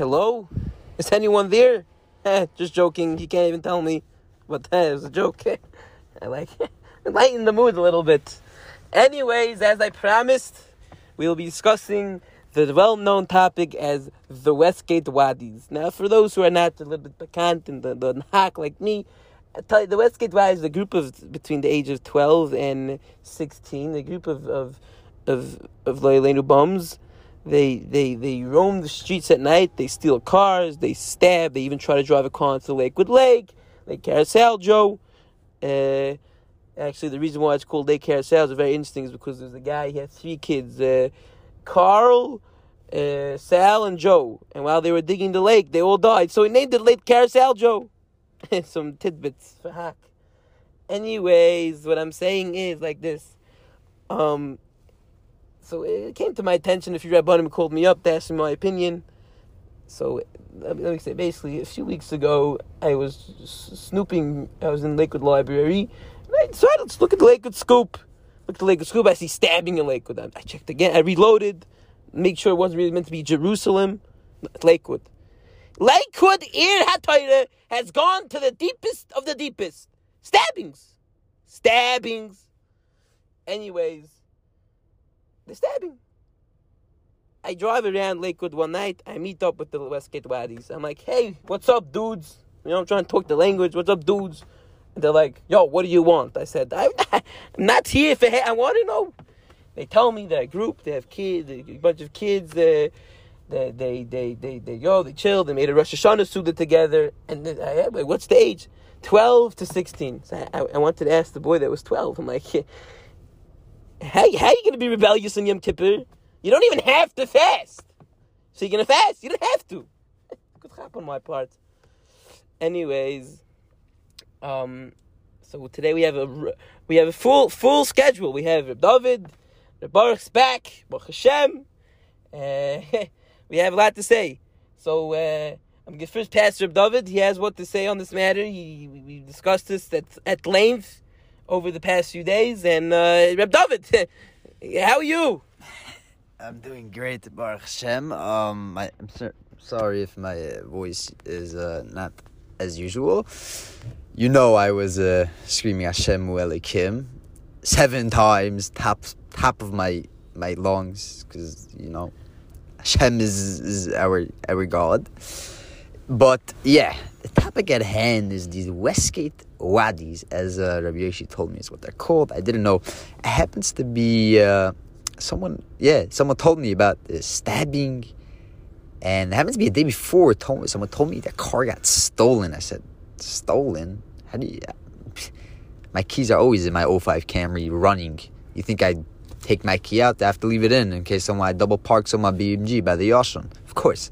Hello? Is anyone there? Eh, just joking. You can't even tell me. But eh, it was a joke. I like lighten the mood a little bit. Anyways, as I promised, we'll be discussing the well-known topic as the Westgate Waddies. Now, for those who are not a little bit piquant and the, the hack like me, you, the Westgate Waddies is a group of between the ages of 12 and 16, a group of of of of Leilenu bums. They they they roam the streets at night. They steal cars. They stab. They even try to drive a car into Lakewood Lake, Lake Carousel, Joe. Uh, actually, the reason why it's called Lake Carousel is very interesting is because there's a guy. He had three kids, uh, Carl, uh, Sal, and Joe. And while they were digging the lake, they all died. So he named it Lake Carasaljo. Some tidbits for hack. Anyways, what I'm saying is like this. Um, so it came to my attention. If you read Bunham called me up to ask me my opinion. So let me, say, basically, a few weeks ago, I was snooping. I was in Lakewood Library. I let's look at the Lakewood Scoop. Look at the Lakewood Scoop. I see stabbing in Lakewood. I, I checked again. I reloaded. Make sure it wasn't really meant to be Jerusalem. Lakewood. Lakewood, Ir HaTorah, has gone to the deepest of the deepest. Stabbings. Stabbings. Anyways, the stabbing. I drive around Lakewood one night. I meet up with the Westgate Waddies. I'm like, hey, what's up, dudes? You know, I'm trying to talk the language. What's up, dudes? They're like, yo, what do you want? I said, I, am not here for I want to know. They tell me a group. They have kids, a bunch of kids. Uh, they, they, they, they, they, yo, they chilled. They made a Rosh Hashanah Suda together. And then I, I'm what's the age? 12 to 16. So I, I wanted to ask the boy that was 12. I'm like, how, how are you going to be rebellious in Yom Kippur? You don't even have to fast. So you're going to fast? You don't have to. Good hap on my part. Anyways, um, so today we have a we have a full full schedule. We have Reb David, Reb Baruch's back, Baruch Hashem. Uh, we have a lot to say. So uh, I'm going to first pass Reb David. He has what to say on this matter. He, we, discussed this at, at length over the past few days. And uh, Reb David, how are you? I'm doing great, Baruch Hashem. Um, I, I'm so, sorry if my uh, voice is uh, not as usual. You know, I was uh, screaming Hashem Kim seven times, top top of my my lungs, because you know, Hashem is, is our our God. But yeah, the topic at hand is these Westgate Waddies, as uh, Rabbi Yoshi told me is what they're called. I didn't know. It happens to be. Uh, someone yeah someone told me about the stabbing and it happens to be a day before someone told me that car got stolen i said stolen? How do you my keys are always in my 05 camry running. You think i'd take my key out i have to leave it in in case someone i double parks on my bmg by the ocean of course.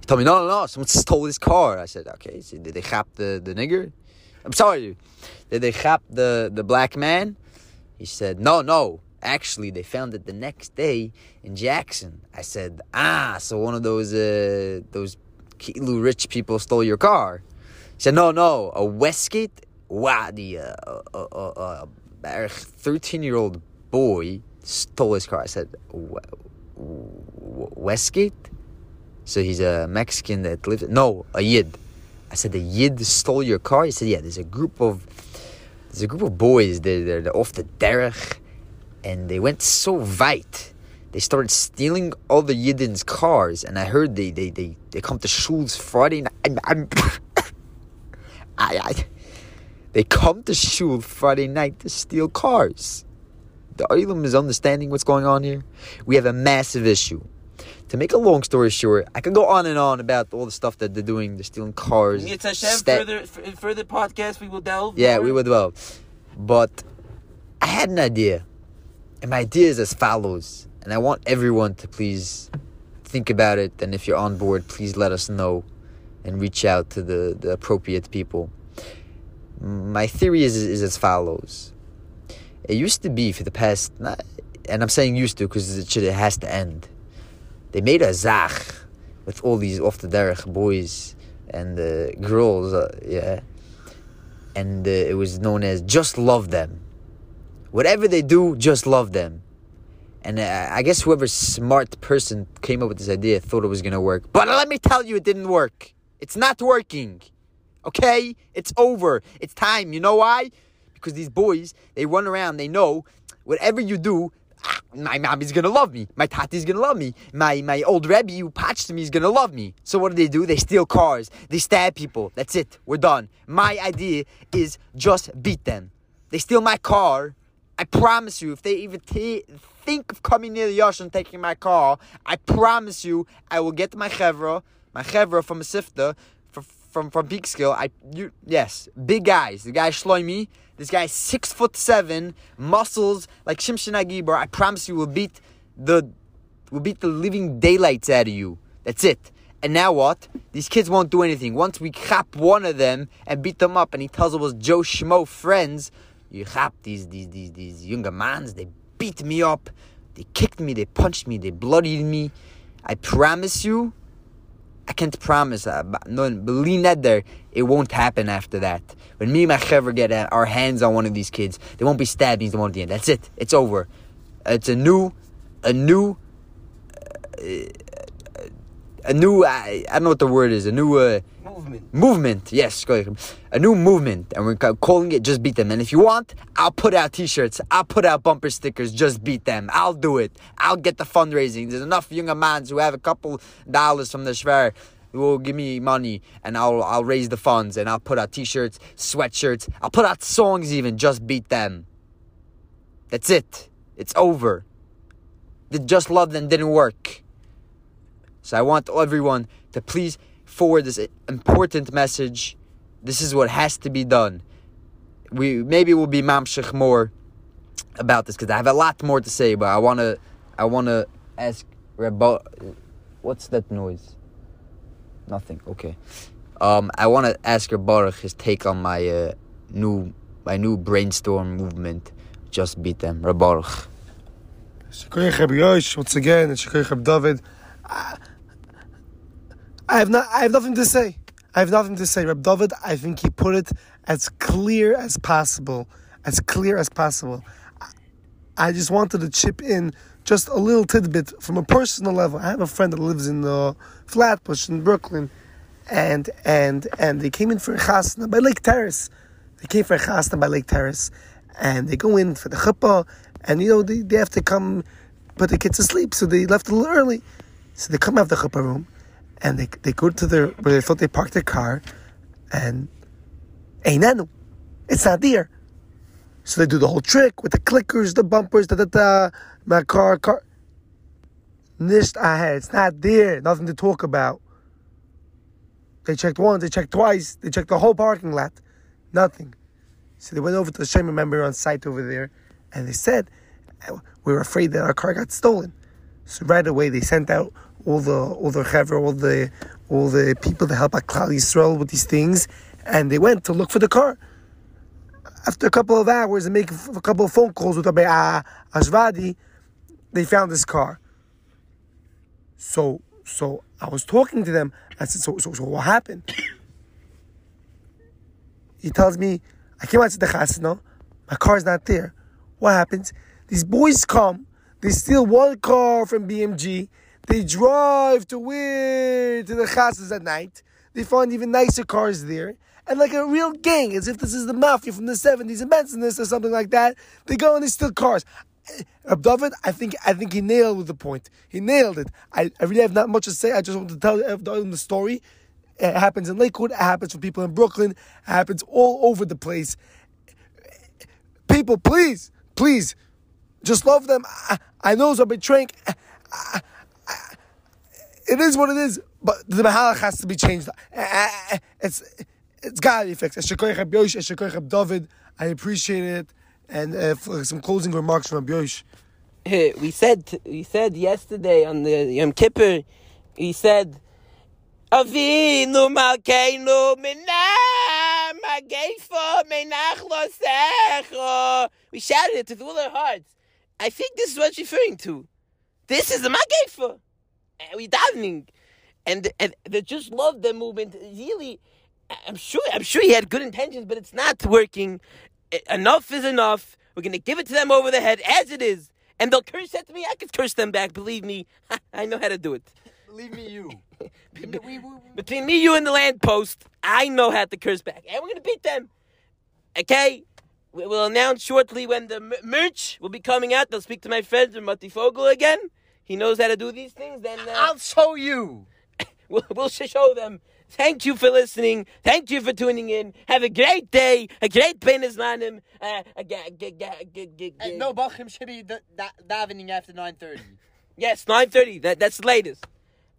He told me no no no someone stole his car. I said okay so did they chop the, the nigger? I'm sorry did they chop the, the black man? He said no no Actually, they found it the next day in Jackson. I said, ah, so one of those uh, those Kilu rich people stole your car. Said, no, no, a Westgate Waddie, a a, a, a thirteen-year-old boy stole his car. I said, Westgate. So he's a Mexican that lives. No, a Yid. I said, the Yid stole your car. He said, yeah. There's a group of there's a group of boys. They're, they're, they're off the derech and they went so weit. They started stealing all the Yidden's cars, and I heard they they they, they come to Shul's Friday night. I, I, they come to Shul Friday night to steal cars. The Olam is understanding what's going on here. We have a massive issue. To make a long story short, I can go on and on about all the stuff that they're doing. They're stealing cars. It's Hashem. sta- further, f- further podcast, we will delve. yeah, more. we will delve. But I had an idea. And my idea is as follows. And I want everyone to please think about it. And if you're on board, please let us know and reach out to the, the appropriate people. My theory is, is as follows It used to be for the past, and I'm saying used to because it, it has to end. They made a zach with all these off the derech boys and uh, girls, uh, yeah. And uh, it was known as just love them. Whatever they do, just love them. And uh, I guess whoever smart person came up with this idea thought it was gonna work. But let me tell you, it didn't work. It's not working. Okay? It's over. It's time. You know why? Because these boys, they run around, they know whatever you do, ah, my mom is gonna love me. My tati's gonna love me. My my old rebbe who patched me is gonna love me. So what do they do? They steal cars. They stab people. That's it. We're done. My idea is just beat them. They steal my car. I promise you, if they even t- think of coming near the Yosh and taking my car, I promise you, I will get my chevra, my chevra from a sifta, from from from Peekskill. I you yes, big guys. The guy Shloimi. This guy's six foot seven, muscles like Shimshon Hagibor. I promise you, will beat the will beat the living daylights out of you. That's it. And now what? These kids won't do anything. Once we chop one of them and beat them up, and he tells us Joe Schmo friends, you chop these these these these younger mans. They beat me up. They kicked me. They punched me. They bloodied me. I promise you, I can't promise. But no, believe that there, it won't happen after that. When me and my chevra get our hands on one of these kids, they won't be stabbings. They won't end. That's it. It's over. It's a new, a new, uh, a new. I, I don't know what the word is. A new. Uh, Movement. movement. Yes, go ahead. a new movement, and we're calling it "Just Beat Them." And if you want, I'll put out T-shirts. I'll put out bumper stickers. Just beat them. I'll do it. I'll get the fundraising. There's enough younger mans who have a couple dollars from the who will give me money, and I'll I'll raise the funds, and I'll put out T-shirts, sweatshirts. I'll put out songs. Even just beat them. That's it. It's over. The just love them didn't work. So I want everyone to please forward this important message. This is what has to be done. We maybe we'll be mamshich more about this because I have a lot more to say, but I wanna I wanna ask Rabbi, what's that noise? Nothing. Okay. Um, I wanna ask Baruch his take on my uh, new my new brainstorm movement. Just beat them, Yosh, once again, Reb David. I, have not. I have nothing to say. I have nothing to say. Reb David, I think he put it as clear as possible, as clear as possible. I, just wanted to chip in just a little tidbit from a personal level. I have a friend that lives in uh, Flatbush in Brooklyn, and and and they came in for a chasna by Lake Terrace. They came for a chasna by Lake Terrace, and they go in for the chuppah, and you know they, they have to come put the kids to sleep, so they left a little early. So they come out of the chuppah room, and they they go to their where they thought they parked their car, and einenu, it's not there. So they do the whole trick with the clickers, the bumpers, da da da, my car, car. Nisht ahead, it's not there, nothing to talk about. They checked once, they checked twice, they checked the whole parking lot, nothing. So they went over to the Shema member on site over there, and they said, "We were afraid that our car got stolen." So right away they sent out all the all the chaver, all the all the people that help out Klal Yisrael with these things, and they went to look for the car. After a couple of hours and make a couple of phone calls with Rabbi Ashvadi, they found this car. So so I was talking to them. I said, "So so so what happened?" He tells me, "I came out to the chasna, my car's not there. What happens? These boys come, they steal one car from BMG, they drive to where to the chasnas at night. They find even nicer cars there." And like a real gang, as if this is the mafia from the 70s in Bensonhurst or something like that, they go and they steal cars. Eh, Rab David, I think I think he nailed the point. He nailed it. I, I really have not much to say. I just want to tell them the story. It happens in Lakewood. It happens for people in Brooklyn. It happens all over the place. People, please, please, just love them. I, I know a betraying. It is what it is, but the Mahalach has to be changed. Eh, eh, eh, it's it's got to be fixed. I appreciate it. And uh, some closing remarks from Rab Yosh. we said we said yesterday on the Yom Kippur, we said, Avinu Malkeinu Minam Geifa Menach. We shouted it with all our hearts. I think this is what she's referring to. This is the Mageifa. Eh, and we davening. And, and they just love the movement. Really, I'm sure I'm sure he had good intentions, but it's not working. Enough is enough. We're gonna give it to them over the head as it is. And they'll curse at me. I could curse them back. Believe me, I know how to do it. Believe me, you. Between me, you, and the land post, I know how to curse back, and we're gonna beat them. Okay, we will announce shortly when the merch will be coming out. They'll speak to my friends from Mati Fogel again. He knows how to do these things. Then uh, I'll show you. we'll, we'll show them. Thank you for listening. Thank you for tuning in. Have a great day. A great Benes Lanim. Uh, Uh, no, Bachim should be da- da- davening after 9.30. Yes, nine thirty. That that's the latest.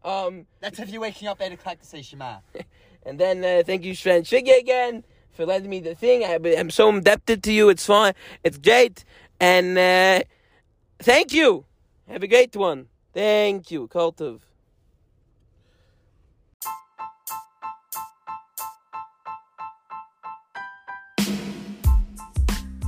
Um, That's if you're waking up 8 o'clock to say Shema. And then uh, thank you, Sven Shige, again for letting me the thing. I, I'm so indebted to you. It's fine. It's great. And uh, thank you. Have a great one. Thank you, Kultiv.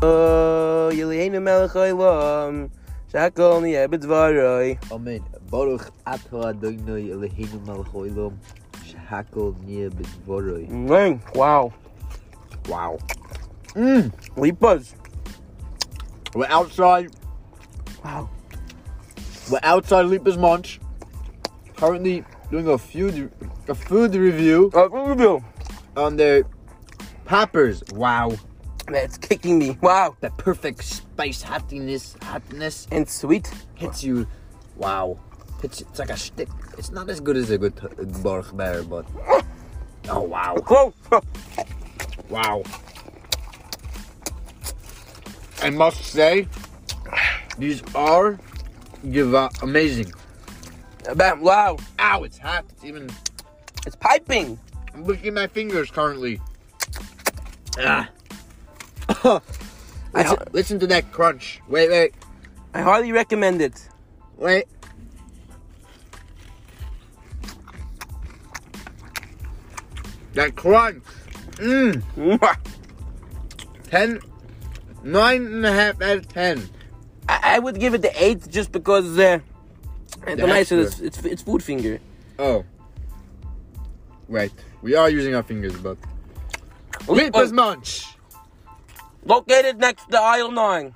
Oh, Yeleinu Melech Olam, Shakol Niyeh B'Dvaroi. Amen. Baruch Ato Adonai Eloheinu Melech Olam. Shehakol Nia B'Dvoroi. Mm, Wow. Wow. Mmm. Lipas. We're outside. Wow. We're outside Lipa's Munch. Currently doing a food a food review Uh, review. on their poppers. Wow. That's kicking me. Wow. that perfect spice hotness hotness And sweet. hits you. Wow. Hits it's like a stick. It's not as good as a good Baruch Bear, but oh wow. Wow. I must say, these are give uh, amazing. Bam. Wow. Ow, it's hot. It's even. It's piping. I'm licking my fingers currently. Ah. I, listen, listen to that crunch. Wait, wait, I highly recommend it. wait. That crunch. Mmm. I, 10. Nine and a half out of ten. I would give it the eight just because uh, the it's, it's it's food finger. Oh. Right. We are using our fingers, but. Lipa's Munch! Located next to aisle nine.